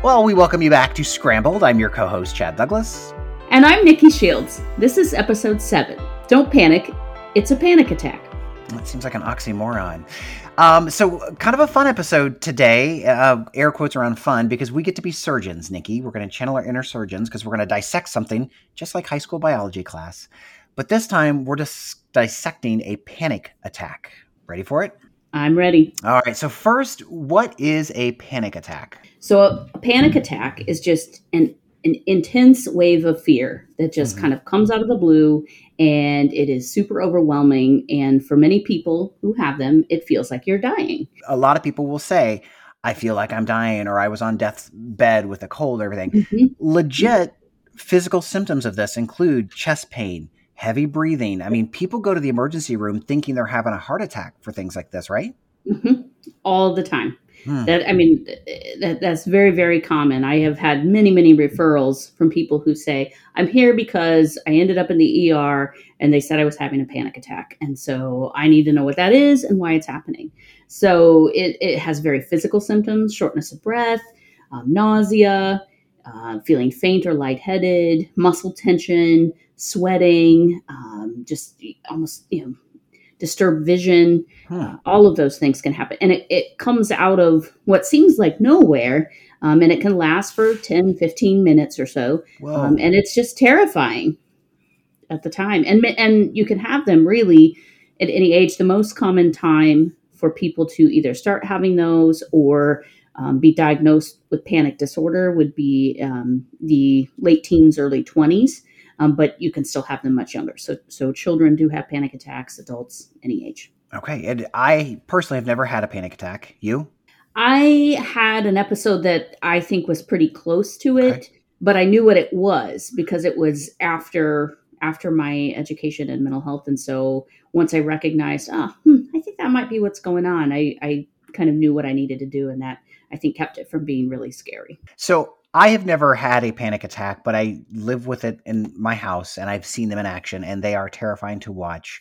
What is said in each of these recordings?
Well, we welcome you back to Scrambled. I'm your co host, Chad Douglas. And I'm Nikki Shields. This is episode seven. Don't panic, it's a panic attack. It seems like an oxymoron. Um, so, kind of a fun episode today. Uh, air quotes around fun because we get to be surgeons, Nikki. We're going to channel our inner surgeons because we're going to dissect something just like high school biology class. But this time, we're just dissecting a panic attack. Ready for it? I'm ready. All right. So, first, what is a panic attack? So a, a panic attack is just an an intense wave of fear that just mm-hmm. kind of comes out of the blue and it is super overwhelming and for many people who have them it feels like you're dying a lot of people will say i feel like i'm dying or i was on death's bed with a cold or everything mm-hmm. legit physical symptoms of this include chest pain heavy breathing i mean people go to the emergency room thinking they're having a heart attack for things like this right mm-hmm. all the time Hmm. That I mean, that that's very very common. I have had many many referrals from people who say, "I'm here because I ended up in the ER and they said I was having a panic attack, and so I need to know what that is and why it's happening." So it it has very physical symptoms: shortness of breath, um, nausea, uh, feeling faint or lightheaded, muscle tension, sweating, um, just almost you know disturbed vision. Huh. all of those things can happen. And it, it comes out of what seems like nowhere. Um, and it can last for 10, 15 minutes or so. Um, and it's just terrifying at the time. And, and you can have them really at any age. The most common time for people to either start having those or um, be diagnosed with panic disorder would be um, the late teens, early 20s um, but you can still have them much younger. So, so children do have panic attacks, adults, any age. Okay. And I personally have never had a panic attack. You? I had an episode that I think was pretty close to it, okay. but I knew what it was because it was after after my education in mental health. And so once I recognized, ah, oh, hmm, I think that might be what's going on, I, I kind of knew what I needed to do. And that I think kept it from being really scary. So I have never had a panic attack, but I live with it in my house and I've seen them in action and they are terrifying to watch.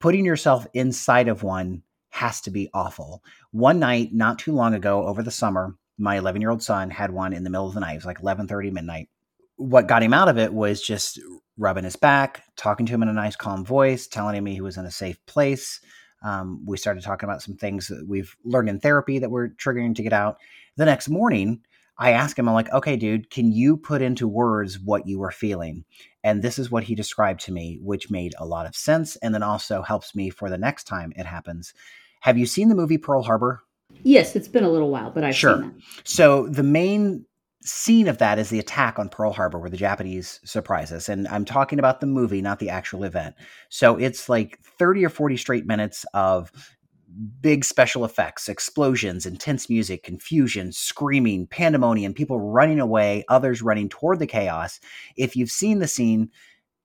Putting yourself inside of one has to be awful. One night, not too long ago, over the summer, my 11 year old son had one in the middle of the night. It was like 11:30 midnight. What got him out of it was just rubbing his back, talking to him in a nice, calm voice, telling him he was in a safe place. Um, we started talking about some things that we've learned in therapy that were triggering to get out. The next morning, I asked him, I'm like, okay, dude, can you put into words what you were feeling? And this is what he described to me, which made a lot of sense and then also helps me for the next time it happens. Have you seen the movie Pearl Harbor? Yes, it's been a little while, but I've sure. So the main scene of that is the attack on Pearl Harbor where the Japanese surprise us. And I'm talking about the movie, not the actual event. So it's like 30 or 40 straight minutes of big special effects, explosions, intense music, confusion, screaming, pandemonium, people running away, others running toward the chaos. If you've seen the scene,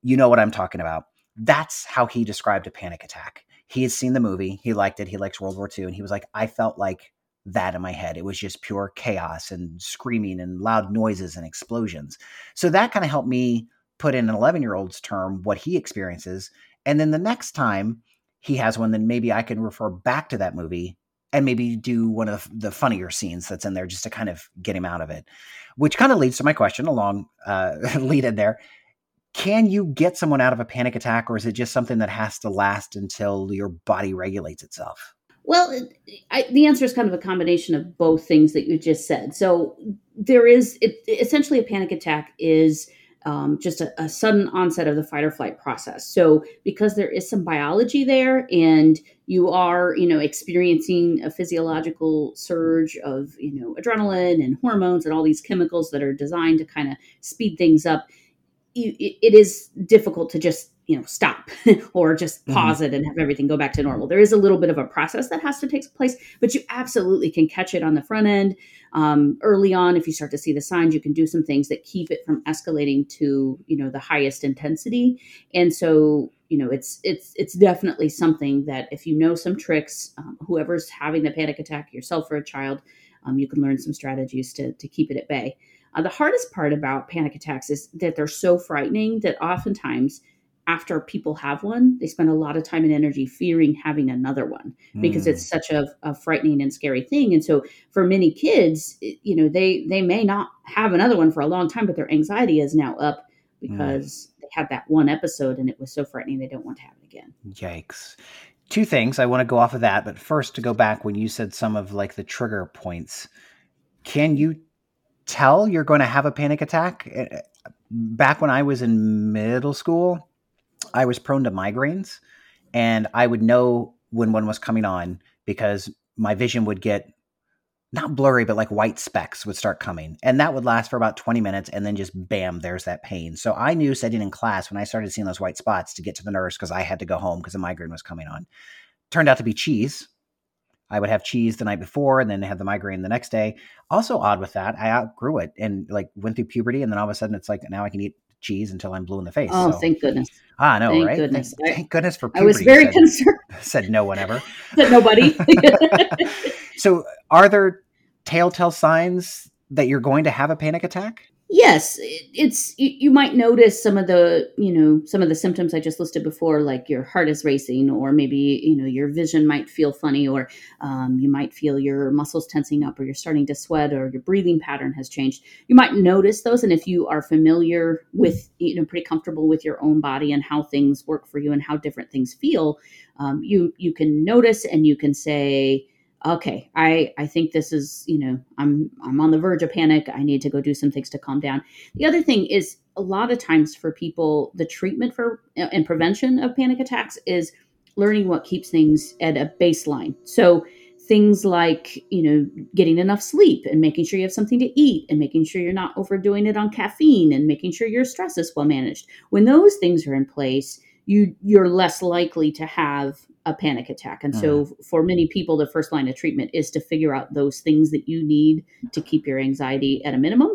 you know what I'm talking about. That's how he described a panic attack. He has seen the movie, he liked it, he likes World War II, and he was like, I felt like that in my head. It was just pure chaos and screaming and loud noises and explosions. So that kind of helped me put in an 11 year old's term what he experiences. And then the next time, he has one, then maybe I can refer back to that movie and maybe do one of the funnier scenes that's in there just to kind of get him out of it. Which kind of leads to my question, along uh, lead in there. Can you get someone out of a panic attack, or is it just something that has to last until your body regulates itself? Well, I, the answer is kind of a combination of both things that you just said. So there is it, essentially a panic attack is um, just a, a, sudden onset of the fight or flight process. So because there is some biology there, and you are, you know, experiencing a physiological surge of, you know, adrenaline and hormones and all these chemicals that are designed to kind of speed things up, you, it, it is difficult to just you know stop or just Mhm. pause it and have everything go back to normal. There is a little bit of a process that has to take place but you absolutely can catch it on the front end um, early on. If you start to see the signs you can do some things that keep it from escalating to you know the highest intensity. And so you know it's it's it's definitely something that if you know some tricks um, whoever's having the panic attack yourself or a child um, you can learn some strategies to, to keep it at bay. Uh, the hardest part about panic attacks is that they're so frightening that oftentimes after people have one, they spend a lot of time and energy fearing having another one because Mm. it's such a, a frightening and scary thing. And so for many kids, you know, they they may not have another one for a long time, but their anxiety is now up because they had that one episode and it was so frightening they don't want to have it again. Yikes. Two things. I want to go off of that, but first to go back when you said some of like the trigger points. Can you tell you're going to have a panic attack? Eh, Back when I was in middle school, I was prone to migraines and I would know when one was coming on because my vision would get not blurry, but like white specks would start coming. And that would last for about 20 minutes. And then just bam, there's that pain. So I knew sitting in class when I started seeing those white spots to get to the nurse because I had to go home because a migraine was coming on. Turned out to be cheese. I would have cheese the night before and then have the migraine the next day. Also odd with that, I outgrew it and like went through puberty. And then all of a sudden it's like now I can eat cheese until I'm blue in the face. Oh, So- thank goodness. ah, no, right. thank right? goodness. Thank, thank goodness for I was very said, concerned said no one ever. that nobody. So, are there telltale signs that you're going to have a panic attack? Yes it- it's you, you might notice some of the you know some of the symptoms i just listed before like your heart is racing or maybe you know your vision might feel funny or um, you might feel your muscles tensing up or you're starting to sweat or your breathing pattern has changed. You might notice those and if you are familiar with you know pretty comfortable with your own body and how things work for you and how different things feel um, you you can notice and you can say okay i i think this is you know i'm i'm on the verge of panic. I need to go do some things to calm down. The other thing is a lot of times for people the treatment for uh, and prevention of panic attacks is learning what keeps things at a baseline. So things like you know getting enough sleep and making sure you have something to eat and making sure you're not overdoing it on caffeine and making sure your stress is well managed. When those things are in place you you're less likely to have a panic attack. And so for many people the first line of treatment is to figure out those things that you need to keep your anxiety at a minimum.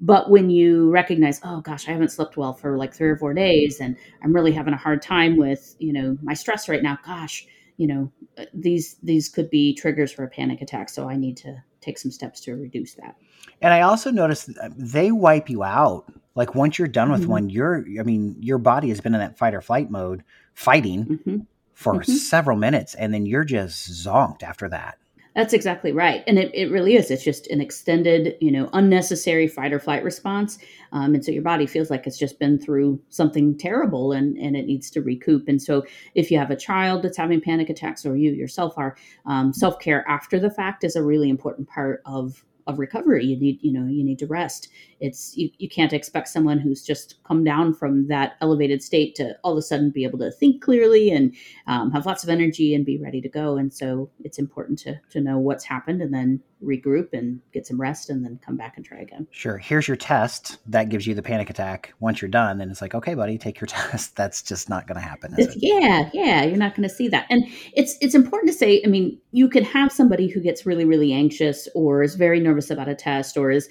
But when you recognize oh gosh i haven't slept well for like three or four days and i'm really having a hard time with you know my stress right now gosh you know uh, these these could be triggers for a panic attack. So i need to take some steps to reduce that. And I also noticed they wipe you out. Like once you're done with Mhm. one, you're, I mean, your body has been in that fight or flight mode fighting hmm for Mhm. several minutes. And then you're just zonked after that. That's exactly right. And it, it really is. It's just an extended, you know, unnecessary fight or flight response. Um, and so your body feels like it's just been through something terrible and, and it needs to recoup. And so if you have a child that's having panic attacks or you yourself are, um, self care after the fact is a really important part of of recovery you need you know you need to rest it's you, you can't expect someone who's just come down from that elevated state to all of a sudden be able to think clearly and um, have lots of energy and be ready to go. And so it's important to to know what's happened and then regroup and get some rest and then come back and try again. Sure. Here's your test that gives you the panic attack. Once you're done, then it's like, okay, buddy, take your test. That's just not going to happen. Yeah, yeah, you're not going to see that. And it's it's important to say. I mean, you can have somebody who gets really really anxious or is very nervous about a test or is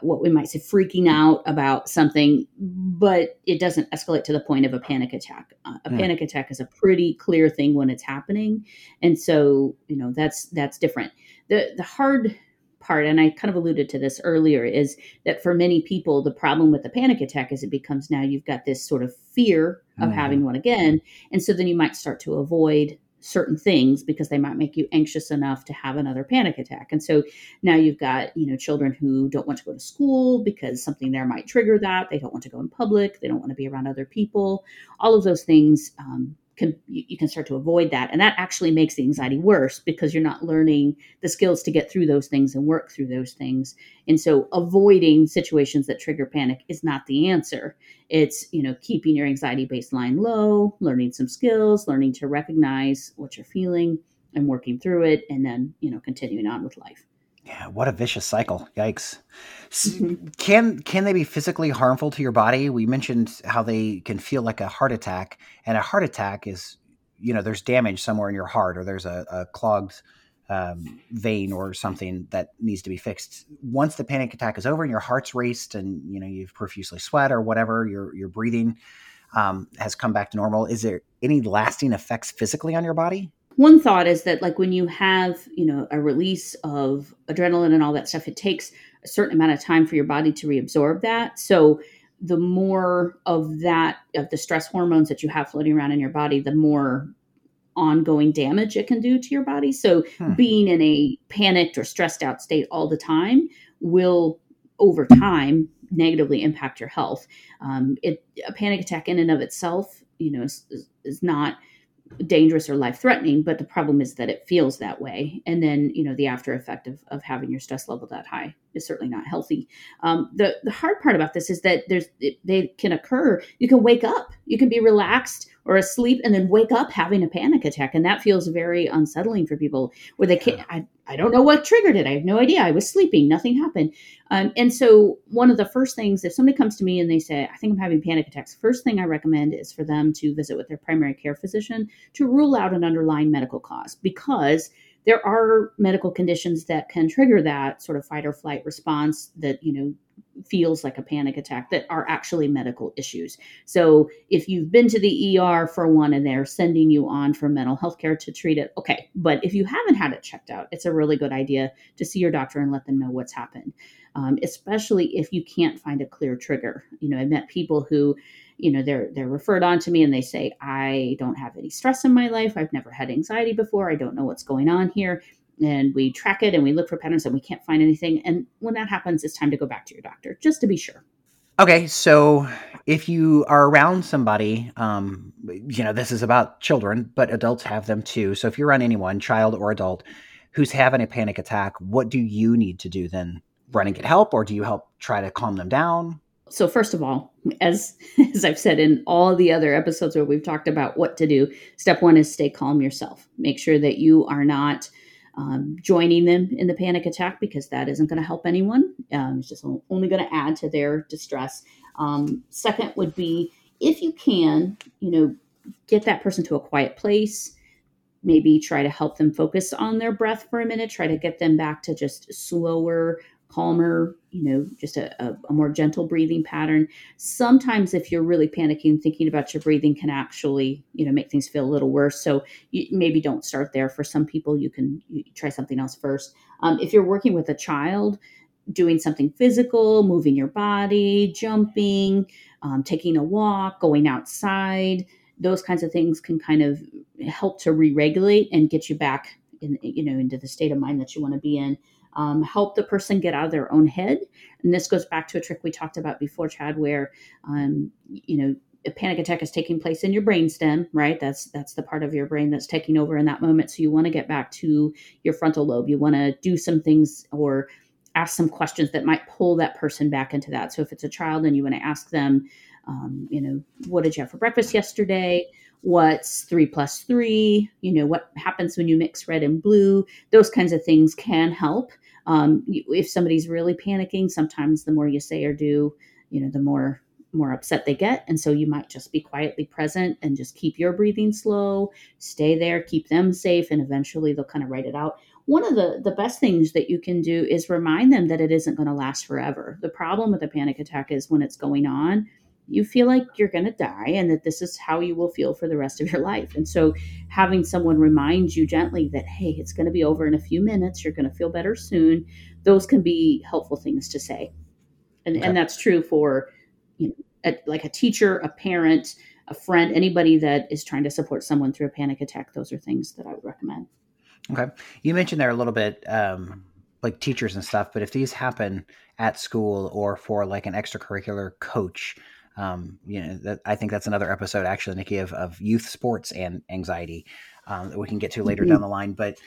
what we might say freaking out about something, but it doesn't escalate to the point of a panic attack. Uh, a Hmm. panic attack is a pretty clear thing when it's happening, and so you know that's that's different. the The hard part, and I kind of alluded to this earlier, is that for many people, the problem with the panic attack is it becomes now you've got this sort of fear of Mhm. having one again, and so then you might start to avoid certain things because they might make you anxious enough to have another panic attack. And so now you've got, you know, children who don't want to go to school because something there might trigger that. They don't want to go in public. They don't want to be around other people. All of those things um, can you, you can start to avoid that, and that actually makes the anxiety worse because you're not learning the skills to get through those things and work through those things. And so avoiding situations that trigger panic is not the answer. It's you know keeping your anxiety baseline low learning some skills learning to recognize what you're feeling and working through it and then you know continuing on with life Yeah, what a vicious cycle. Yikes. Can can they be physically harmful to your body? We mentioned how they can feel like a heart attack, and a heart attack is, you know, there's damage somewhere in your heart, or there's a, a clogged um, vein or something that needs to be fixed. Once the panic attack is over and your heart's raced, and you know you've profusely sweat or whatever, your your breathing um, has come back to normal. Is there any lasting effects physically on your body? One thought is that like when you have you know a release of adrenaline and all that stuff it takes a certain amount of time for your body to reabsorb that. So the more of that of the stress hormones that you have floating around in your body the more ongoing damage it can do to your body. So hmm. being in a panicked or stressed out state all the time will over time negatively impact your health. Um, it, a panic attack in and of itself you know is, is not dangerous or life threatening but the problem is that it feels that way. And then you know the after effect of, of having your stress level that high is certainly not healthy. Um, the, the hard part about this is that there's it, they can occur. You can wake up. You can be relaxed or asleep and then wake up having a panic attack and that feels very unsettling for people where they can't I, I don't know what triggered it. I have no idea. I was sleeping. Nothing happened. Um, and so one of the first things if somebody comes to me and they say i think i'm having panic attacks first thing i recommend is for them to visit with their primary care physician to rule out an underlying medical cause because there are medical conditions that can trigger that sort of fight or flight response that you know feels like a panic attack that are actually medical issues. So if you've been to the ER for one and they're sending you on for mental health care to treat it, okay. But if you haven't had it checked out, it's a really good idea to see your doctor and let them know what's happened. Um, especially if you can't find a clear trigger. You know, I've met people who you know they're they're referred on to me and they say i don't have any stress in my life. I've never had anxiety before. I don't know what's going on here. And we track it and we look for patterns and we can't find anything. And when that happens it's time to go back to your doctor just to be sure. Okay so if you are around somebody um, you know this is about children but adults have them too. So if you're around anyone child or adult who's having a panic attack what do you need to do then? Run and get help or do you help try to calm them down so first of all as as i've said in all the other episodes where we've talked about what to do step one is stay calm yourself. Make sure that you are not um, joining them in the panic attack because that isn't going to help anyone. Um, it's just only going to add to their distress. Um, second would be if you can you know get that person to a quiet place. Maybe try to help them focus on their breath for a minute. Try to get them back to just slower calmer, you know, just a, a, a, more gentle breathing pattern. Sometimes, if you're really panicking, thinking about your breathing can actually, you know, make things feel a little worse. So you, maybe don't start there. For some people, you can you try something else first. Um, if you're working with a child, doing something physical, moving your body, jumping, um, taking a walk, going outside, those kinds of things can kind of help to re-regulate and get you back in, you know, into the state of mind that you want to be in um, help the person get out of their own head. And this goes back to a trick we talked about before, Chad, where um, you know a panic attack is taking place in your brainstem, right? That's that's the part of your brain that's taking over in that moment. So you want to get back to your frontal lobe. You want to do some things or ask some questions that might pull that person back into that. So if it's a child and you want to ask them, um, you know, what did you have for breakfast yesterday? what's three plus three you know what happens when you mix red and blue those kinds of things can help um, if somebody's really panicking sometimes the more you say or do you know the more more upset they get. And so you might just be quietly present and just keep your breathing slow stay there keep them safe and eventually they'll kind of write it out. One of the the best things that you can do is remind them that it isn't going to last forever. The problem with a panic attack is when it's going on you feel like you're going to die and that this is how you will feel for the rest of your life. And so having someone remind you gently that, hey, it's going to be over in a few minutes, you're going to feel better soon, those can be helpful things to say. And, okay. and that's true for, you know, a, like a teacher, a parent, a friend, anybody that is trying to support someone through a panic attack. Those are things that I would recommend. Okay. You mentioned there a little bit, um, like teachers and stuff, but if these happen at school or for like an extracurricular coach, um, you know, that, I think that's another episode actually, Nikki, of, of youth sports and anxiety um, that we can get to later mm-hmm. down the line. But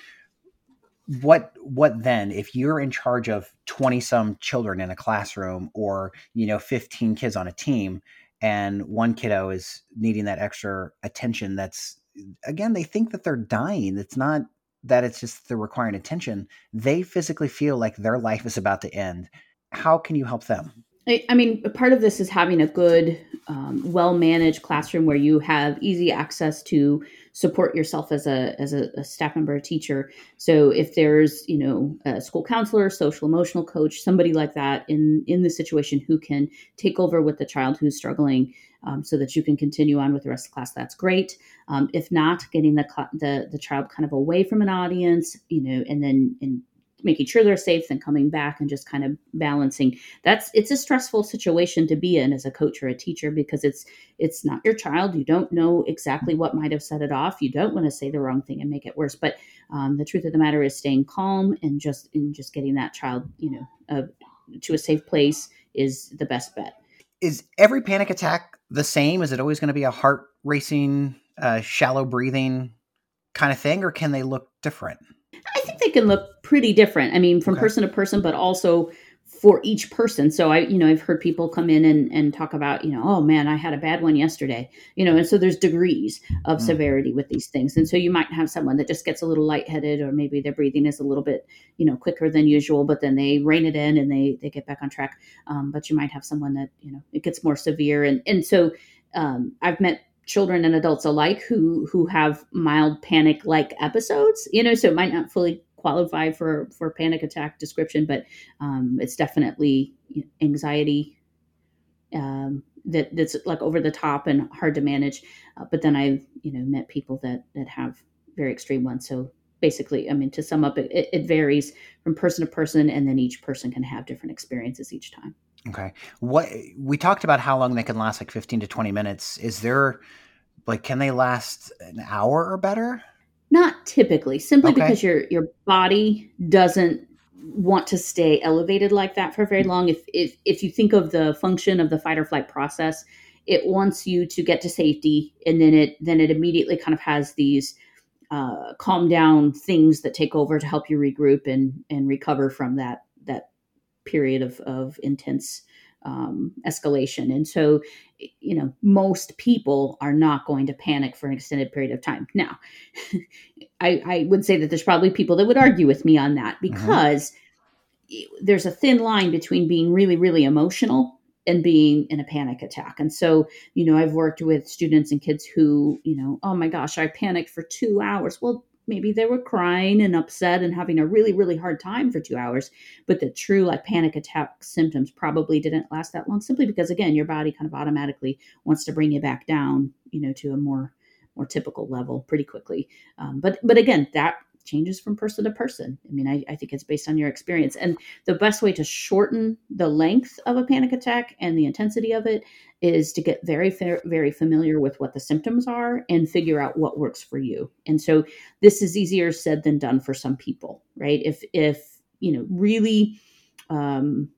what what then if you're in charge of 20 some children in a classroom or you know 15 kids on a team and one kiddo is needing that extra attention that's again they think that they're dying it's not that it's just they're requiring attention, they physically feel like their life is about to end. How can you help them? I, I mean, part of this is having a good, um, well-managed classroom where you have easy access to support yourself as a as a, a staff member, a teacher. So if there's you know a school counselor, social emotional coach, somebody like that in in the situation who can take over with the child who's struggling, um, so that you can continue on with the rest of the class, that's great. Um, if not, getting the the the child kind of away from an audience, you know, and then and making sure they're safe then coming back and just kind of balancing. That's it's a stressful situation to be in as a coach or a teacher because it's it's not your child. You don't know exactly what might have set it off. You don't want to say the wrong thing and make it worse. But um, the truth of the matter is staying calm and just in just getting that child you know uh, to a safe place is the best bet. Is every panic attack the same? Is it always going to be a heart racing uh, shallow breathing kind of thing or can they look different think they can look pretty different. I mean, from okay. person to person, but also for each person. So I, you know, I've heard people come in and, and talk about, you know, oh man, I had a bad one yesterday, you know, and so there's degrees of mm. severity with these things. And so you might have someone that just gets a little lightheaded or maybe their breathing is a little bit, you know, quicker than usual, but then they rein it in and they, they get back on track. Um, but you might have someone that, you know, it gets more severe. And, and so um, I've met children and adults alike who who have mild panic like episodes you know so it might not fully qualify for for panic attack description but um, it's definitely anxiety um, that that's like over the top and hard to manage. Uh, but then i've you know met people that that have very extreme ones. So basically i mean to sum up it, it varies from person to person and then each person can have different experiences each time Okay. What we talked about how long they can last like 15 to 20 minutes. Is there like can they last an hour or better? Not typically, simply okay. because your your body doesn't want to stay elevated like that for very mm. long. If if if you think of the function of the fight or flight process, it wants you to get to safety and then it then it immediately kind of has these uh, calm down things that take over to help you regroup and and recover from that that period of, of intense um, escalation. And so, you know, most people are not going to panic for an extended period of time. Now, I, I, would say that there's probably people that would argue with me on that mm-hmm. because mm-hmm. there's a thin line between being really, really emotional and being in a panic attack. And so, you know, I've worked with students and kids who, you know, oh my gosh, I panicked for two hours. Well, maybe they were crying and upset and having a really really hard time for 2 hours but the true like panic attack symptoms probably didn't last that long simply because again your body kind of automatically wants to bring you back down you know to a more more typical level pretty quickly. Um, but but again that changes from person to person. I mean, I, I, think it's based on your experience. And the best way to shorten the length of a panic attack and the intensity of it is to get very, very familiar with what the symptoms are and figure out what works for you. And so this is easier said than done for some people, right? If, if, you know, really um,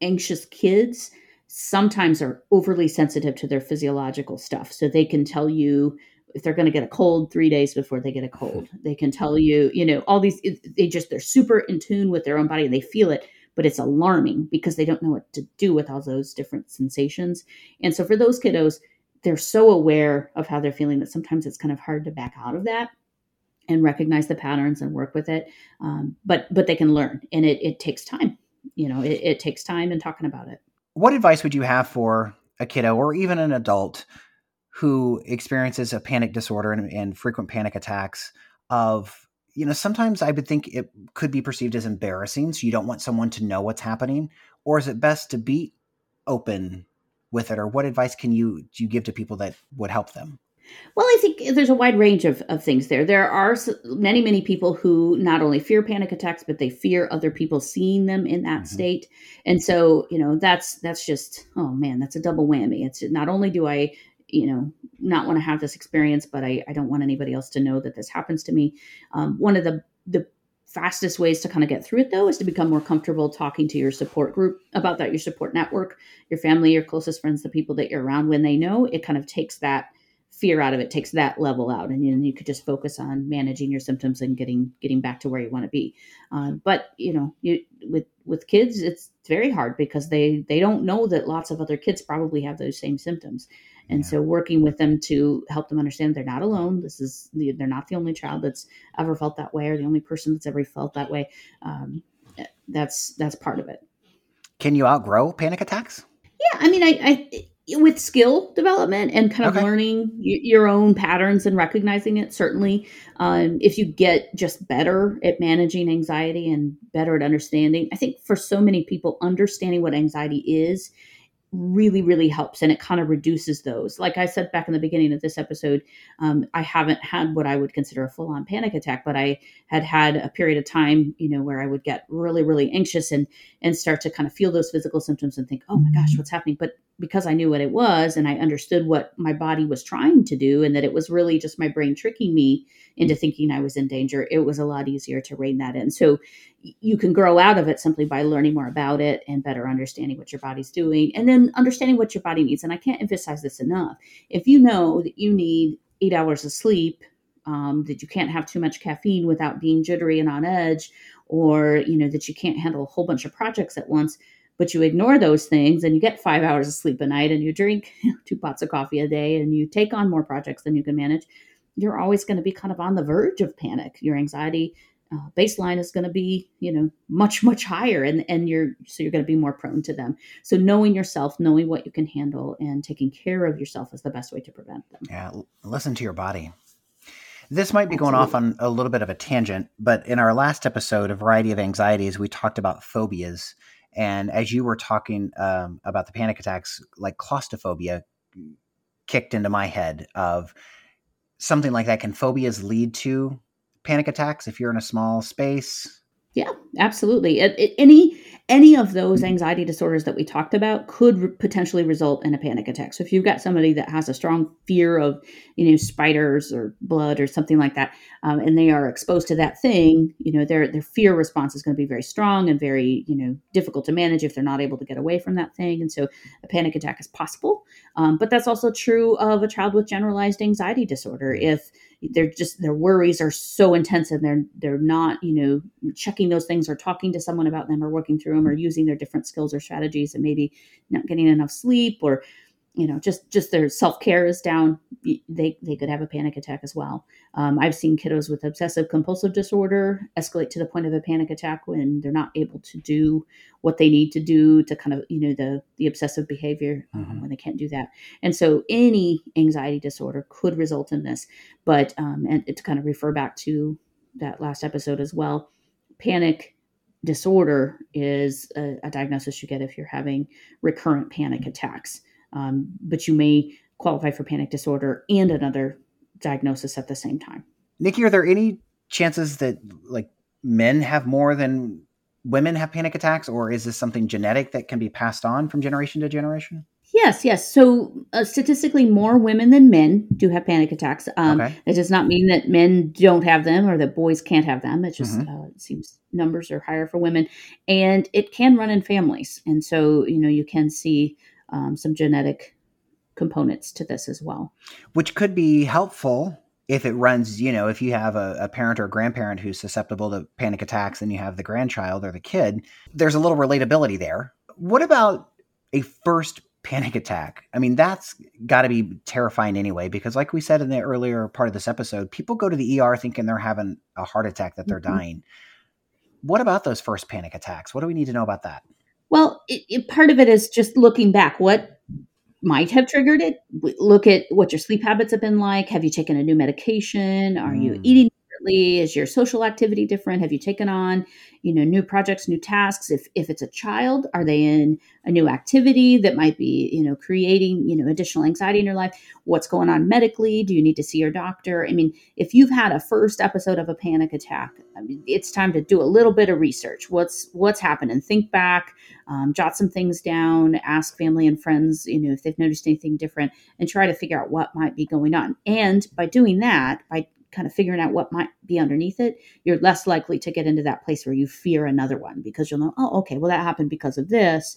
anxious kids sometimes are overly sensitive to their physiological stuff. So they can tell you, if they're going to get a cold three days before they get a cold. They can tell you you know all these they just they're super in tune with their own body and they feel it but it's alarming because they don't know what to do with all those different sensations. And so for those kiddos they're so aware of how they're feeling that sometimes it's kind of hard to back out of that and recognize the patterns and work with it. Um, but but they can learn and it, it takes time you know it, it takes time and talking about it. What advice would you have for a kiddo or even an adult who experiences a panic disorder and, and frequent panic attacks of you know sometimes i would think it could be perceived as embarrassing so you don't want someone to know what's happening or is it best to be open with it or what advice can you do you give to people that would help them well, I think there's a wide range of, of things there. There are many, many people who not only fear panic attacks, but they fear other people seeing them in that mm-hmm. state. And so, you know, that's that's just oh man, that's a double whammy. It's not only do I you know not want to have this experience but I, I don't want anybody else to know that this happens to me. Um, one of the the fastest ways to kind of get through it though is to become more comfortable talking to your support group about that your support network your family your closest friends the people that you're around. When they know it kind of takes that fear out of it takes that level out and you, you could just focus on managing your symptoms and getting getting back to where you want to be. Uh, but you know you, with with kids it's very hard because they they don't know that lots of other kids probably have those same symptoms And Yeah. so working with them to help them understand they're not alone. This is they're not the only child that's ever felt that way or the only person that's ever felt that way. Um, that's that's part of it. Can you outgrow panic attacks? Yeah, I mean, I, I with skill development and kind of Okay. learning y- your own patterns and recognizing it. Certainly, um, if you get just better at managing anxiety and better at understanding, I think for so many people, understanding what anxiety is really really helps and it kind of reduces those. Like i said back in the beginning of this episode um, i haven't had what i would consider a full-on panic attack but i had had a period of time you know where i would get really really anxious and and start to kind of feel those physical symptoms and think oh my gosh what's happening? But because i knew what it was and i understood what my body was trying to do and that it was really just my brain tricking me into thinking i was in danger it was a lot easier to rein that in. So you can grow out of it simply by learning more about it and better understanding what your body's doing and then understanding what your body needs. And i can't emphasize this enough. If you know that you need eight hours of sleep um, that you can't have too much caffeine without being jittery and on edge or you know that you can't handle a whole bunch of projects at once but you ignore those things and you get five hours of sleep a night and you drink two pots of coffee a day and you take on more projects than you can manage you're always going to be kind of on the verge of panic your anxiety uh, baseline is going to be you know much much higher and and you're so you're going to be more prone to them so knowing yourself knowing what you can handle and taking care of yourself is the best way to prevent them Yeah, listen to your body. This might be going off on a little bit of a tangent, but in our last episode, A Variety of Anxieties, we talked about phobias. And as you were talking um, about the panic attacks, like claustrophobia kicked into my head of something like that. Can phobias lead to panic attacks if you're in a small space? Yeah, absolutely. It, it- any any of those anxiety disorders that we talked about could re- potentially result in a panic attack. So if you've got somebody that has a strong fear of, you know, spiders or blood or something like that, um, and they are exposed to that thing, you know, their their fear response is going to be very strong and very, you know, difficult to manage if they're not able to get away from that thing. And so a panic attack is possible. Um, but that's also true of a child with generalized anxiety disorder. If they're just their worries are so intense and they're they're not you know checking those things or talking to someone about them or working through them or using their different skills or strategies and maybe not getting enough sleep or you know just just their self-care is down they they could have a panic attack as well. Um, i've seen kiddos with obsessive compulsive disorder escalate to the point of a panic attack when they're not able to do what they need to do to kind of you know the the obsessive behavior um, Mhm. when they can't do that. And so any anxiety disorder could result in this but um, and to kind of refer back to that last episode as well panic disorder is a, a diagnosis you get if you're having recurrent panic attacks um, but you may qualify for panic disorder and another diagnosis at the same time Nikki, are there any chances that like men have more than women have panic attacks, or is this something genetic that can be passed on from generation to generation? yes yes so uh, statistically more women than men do have panic attacks um, Okay. It does not mean that men don't have them or that boys can't have them. It just Mhm. uh, it seems numbers are higher for women, and it can run in families. And so you know you can see um, some genetic components to this as well. which could be helpful if it runs, you know, if you have a, a parent or a grandparent who's susceptible to panic attacks and you have the grandchild or the kid, there's a little relatability there. What about a first panic attack? I mean, that's got to be terrifying anyway, because like we said in the earlier part of this episode, people go to the ER thinking they're having a heart attack, that they're Mhm. dying. What about those first panic attacks? What do we need to know about that? Well, it, it, part of it is just looking back. What might have triggered it? Look at what your sleep habits have been like. Have you taken a new medication? Are you Mm. eating differently? Is your social activity different? Have you taken on, you know, new projects, new tasks? If if it's a child, are they in a new activity that might be, you know, creating, you know, additional anxiety in your life? What's going on medically? Do you need to see your doctor? I mean, if you've had a first episode of a panic attack, I mean, it's time to do a little bit of research. What's what's happening? Think back, um, jot some things down, ask family and friends, you know, if they've noticed anything different, and try to figure out what might be going on. And by doing that, by kind of figuring out what might be underneath it, you're less likely to get into that place where you fear another one because you'll know, oh, okay, well that happened because of this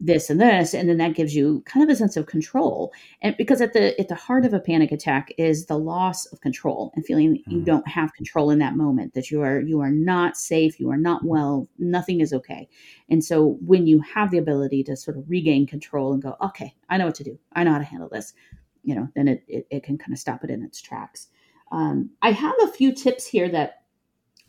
this and this and then that gives you kind of a sense of control and because at the at the heart of a panic attack is the loss of control and feeling that you Mhm. don't have control in that moment that you are you are not safe you are not well nothing is okay and so when you have the ability to sort of regain control and go okay i know what to do i know how to handle this you know then it it, it can kind of stop it in its tracks um, i have a few tips here that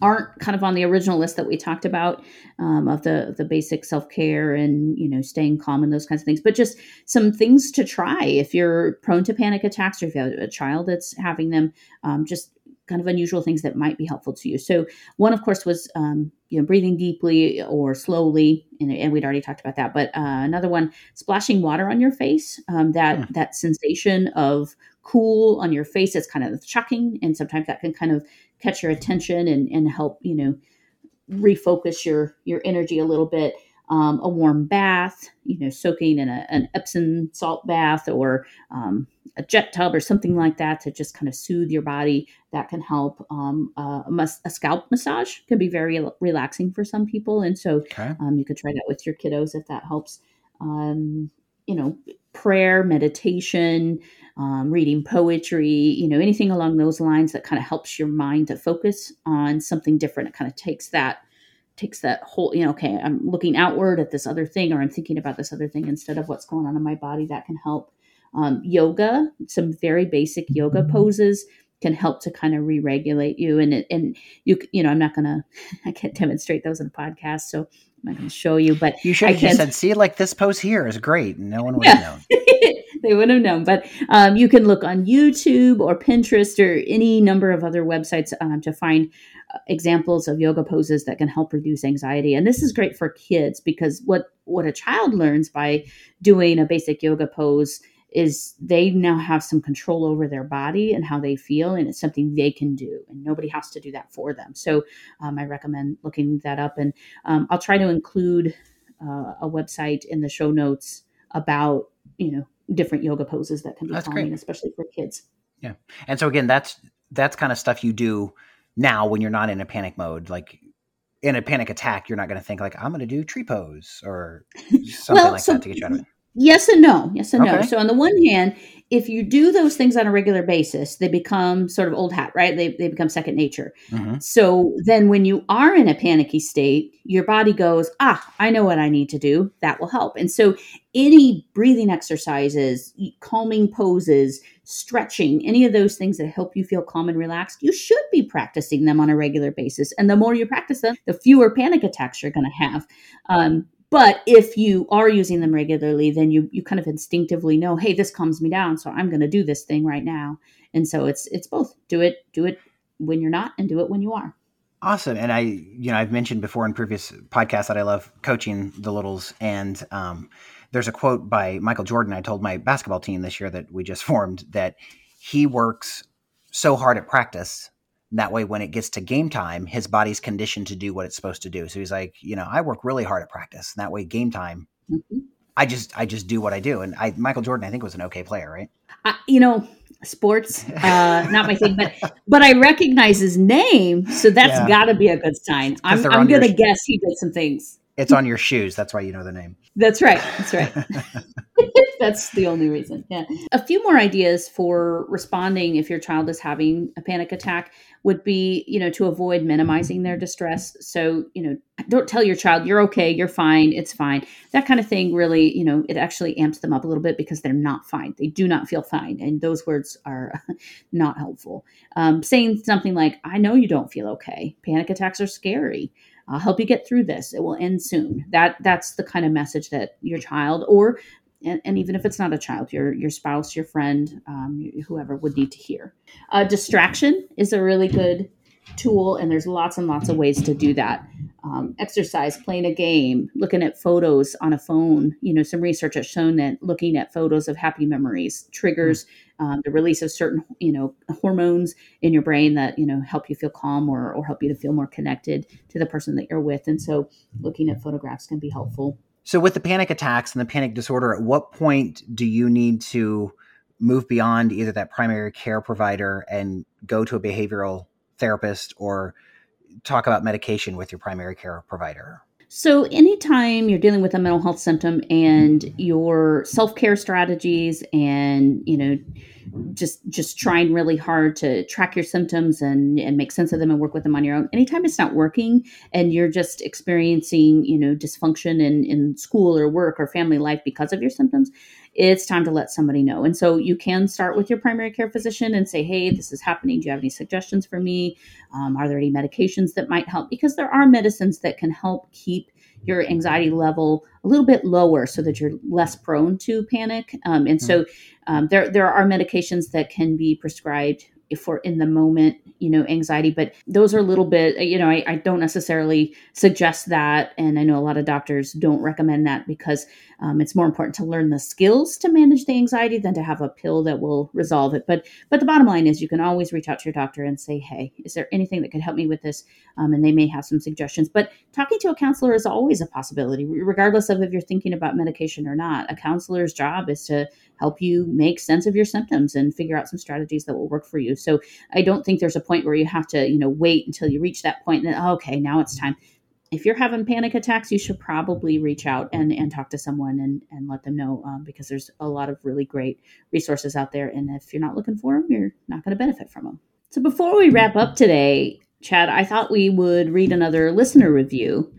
aren't kind of on the original list that we talked about um, of the the basic self care and you know staying calm and those kinds of things, but just some things to try if you're prone to panic attacks or if you have a child that's having them. Um, just kind of unusual things that might be helpful to you. So one, of course, was um, you know breathing deeply or slowly, and, and we'd already talked about that. But uh, another one, splashing water on your face. Um, that Hmm. that sensation of cool on your face is kind of shocking, and sometimes that can kind of catch your attention and, and help you know refocus your your energy a little bit. Um, a warm bath you know soaking in a, an epsom salt bath or um, a jet tub or something like that to just kind of soothe your body. That can help. Um, uh, a, mas- a scalp massage can be very relaxing for some people and so Okay. um, you could try that with your kiddos if that helps. Um, you know prayer meditation um, reading poetry, you know, anything along those lines that kind of helps your mind to focus on something different. It kind of takes that takes that whole, you know, okay, I'm looking outward at this other thing, or I'm thinking about this other thing instead of what's going on in my body. That can help. Um, yoga, some very basic yoga poses can help to kind of re-regulate you, and it, and you you know, I'm not gonna, I can't demonstrate those in a podcast, so I'm not gonna show you, but You should I have just can- said, see, like this pose here is great. and No one would Yeah. have known. they would have known. But um, you can look on YouTube or Pinterest or any number of other websites um, to find uh, examples of yoga poses that can help reduce anxiety. And this is great for kids because what what a child learns by doing a basic yoga pose is they now have some control over their body and how they feel and it's something they can do and nobody has to do that for them so um, i recommend looking that up and um, i'll try to include uh, a website in the show notes about you know different yoga poses that can be That's calming, great. especially for kids. Yeah and so again, that's that's kind of stuff you do now when you're not in a panic mode. Like in a panic attack, you're not going to think like I'm going to do tree pose or something Well, like so- that to get you out of it. Yes and no. Yes and no. So on the one hand, if you do those things on a regular basis, they become sort of old hat, right? They, they become second nature. Mhm. So then when you are in a panicky state, your body goes, ah, I know what I need to do. That will help. And so any breathing exercises, calming poses, stretching, any of those things that help you feel calm and relaxed, you should be practicing them on a regular basis. And the more you practice them, the fewer panic attacks you're going to have. Um, but if you are using them regularly, then you you kind of instinctively know, hey, this calms me down, so I'm going to do this thing right now. And so it's it's both. Do it do it when you're not, and do it when you are. Awesome. And I, you know, I've mentioned before in previous podcasts that I love coaching the littles. And um, there's a quote by Michael Jordan. I told my basketball team this year that we just formed that he works so hard at practice. That way, when it gets to game time, his body's conditioned to do what it's supposed to do. So he's like, you know, I work really hard at practice. And that way, game time, Mhm. I just, I just do what I do. And I, Michael Jordan, I think was an okay player, right? I, you know, sports, uh, not my thing, but but I recognize his name, so that's Yeah. got to be a good sign. I'm, I'm gonna sh- guess he did some things. It's on your shoes. That's why you know the name. That's right. That's right. That's the only reason. Yeah. A few more ideas for responding if your child is having a panic attack would be, you know, to avoid minimizing their distress. So, you know, don't tell your child you're okay, you're fine, it's fine. That kind of thing really, you know, it actually amps them up a little bit because they're not fine. They do not feel fine. And those words are not helpful. Um, saying something like, I know you don't feel okay. Panic attacks are scary. I'll help you get through this. It will end soon. That that's the kind of message that your child, or and, and even if it's not a child, your your spouse, your friend, um, whoever would need to hear. Uh, distraction is a really good tool, and there's lots and lots of ways to do that. Um, exercise, playing a game, looking at photos on a phone. You know, some research has shown that looking at photos of happy memories triggers um, the release of certain, you know, hormones in your brain that you know help you feel calm or, or help you to feel more connected to the person that you're with. And so, looking at photographs can be helpful. So, with the panic attacks and the panic disorder, at what point do you need to move beyond either that primary care provider and go to a behavioral therapist or talk about medication with your primary care provider? So, anytime you're dealing with a mental health symptom and mm-hmm. your self care strategies and, you know, just just trying really hard to track your symptoms and and make sense of them and work with them on your own anytime it's not working and you're just experiencing you know dysfunction in in school or work or family life because of your symptoms it's time to let somebody know. And so you can start with your primary care physician and say hey this is happening. Do you have any suggestions for me? Um, are there any medications that might help? Because there are medicines that can help keep your anxiety level a little bit lower so that you're less prone to panic. Um, and so um, there, there are medications that can be prescribed for in the moment you know anxiety but those are a little bit you know I, I, don't necessarily suggest that. And i know a lot of doctors don't recommend that because um, it's more important to learn the skills to manage the anxiety than to have a pill that will resolve it. But but the bottom line is you can always reach out to your doctor and say hey is there anything that could help me with this? Um, and they may have some suggestions. But talking to a counselor is always a possibility regardless of if you're thinking about medication or not. A counselor's job is to help you make sense of your symptoms and figure out some strategies that will work for you. So I don't think there's a point where you have to, you know, wait until you reach that point and then, oh, okay, now it's time. If you're having panic attacks, you should probably reach out and, and talk to someone and, and let them know um, because there's a lot of really great resources out there. And if you're not looking for them, you're not going to benefit from them. So before we wrap up today, Chad, I thought we would read another listener review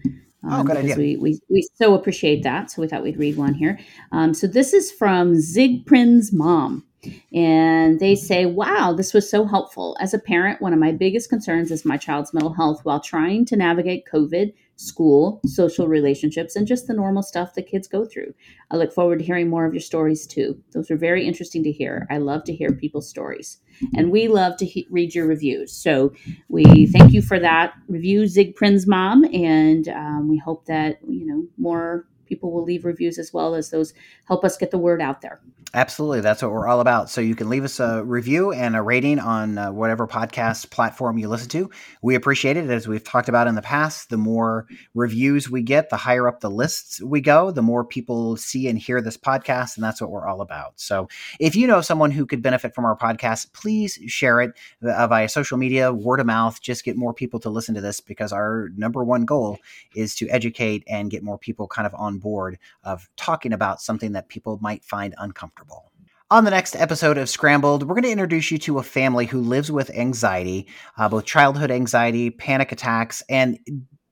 Oh, um, oh, good idea. We, we, we so appreciate that. So we thought we'd read one here. Um, so this is from Zigprin's mom. And they say, wow, this was so helpful. As a parent, one of my biggest concerns is my child's mental health while trying to navigate COVID, school, social relationships, and just the normal stuff that kids go through. I look forward to hearing more of your stories too. Those are very interesting to hear. I love to hear people's stories. And we love to he- read your reviews. So we thank you for that review, Zigprin's mom. And um, we hope that, you know, more people will leave reviews as well as those help us get the word out there. Absolutely. That's what we're all about. So you can leave us a review and a rating on uh, whatever podcast platform you listen to. We appreciate it. As we've talked about in the past, the more reviews we get, the higher up the lists we go, the more people see and hear this podcast. And that's what we're all about. So if you know someone who could benefit from our podcast, please share it uh, via social media, word of mouth. Just get more people to listen to this because our number one goal is to educate and get more people kind of on board of talking about something that people might find uncomfortable. On the next episode of Scrambled, we're going to introduce you to a family who lives with anxiety, uh, both childhood anxiety, panic attacks. And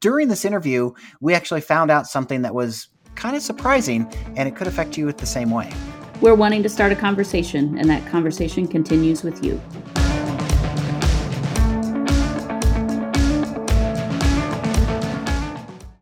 during this interview, we actually found out something that was kind of surprising and it could affect you the same way. We're wanting to start a conversation, and that conversation continues with you.